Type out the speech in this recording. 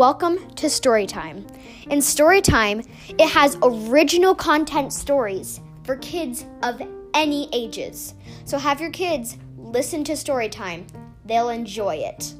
welcome to Storytime. In Storytime, it has original content stories for kids of any ages. So have your kids listen to Storytime, they'll enjoy it.